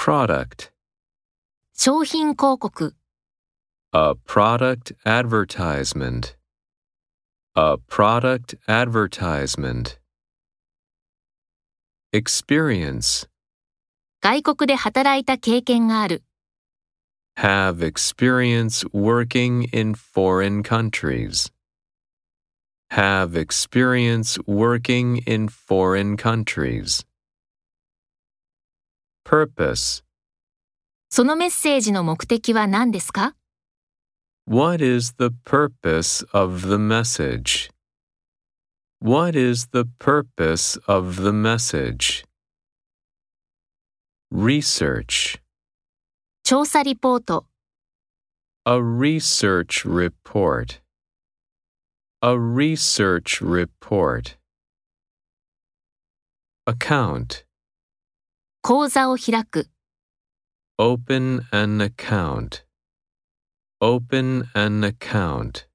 product, 商品広告、 a product advertisement, a product advertisement. Experience, 外国で働いた経験がある、 have experience working in foreign countries. Have experience working in foreign countries. Purpose. そのメッセージの目的は何ですか What is the purpose of the message? What is the purpose of the message? Research. 調査リポート、 A research report. A research report. Account. 口座を開く、Open an account. Open an account.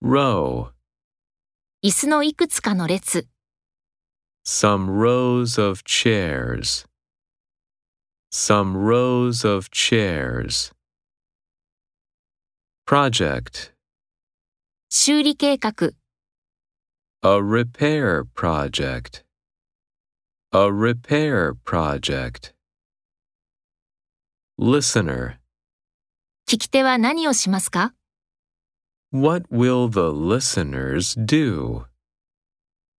Row. 椅子のいくつかの列、Some rows of chairs. Some rows of chairs. Project. 修理計画、A repair project. A repair project. Listener. 聞き手は何をしますか What will the listeners do?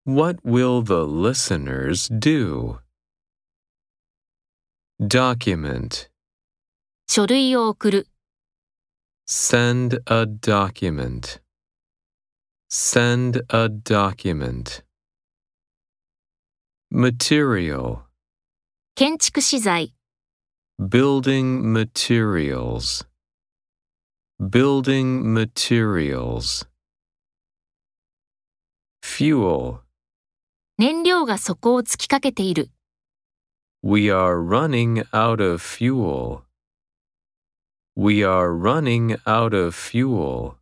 What will the listeners do? Document. 書類を送る、 Send a document. Send a document. Material. 建築資材、 Building materials. Building materials. Fuel. 燃料が底を尽きかけている、 We are running out of fuel. We are running out of fuel.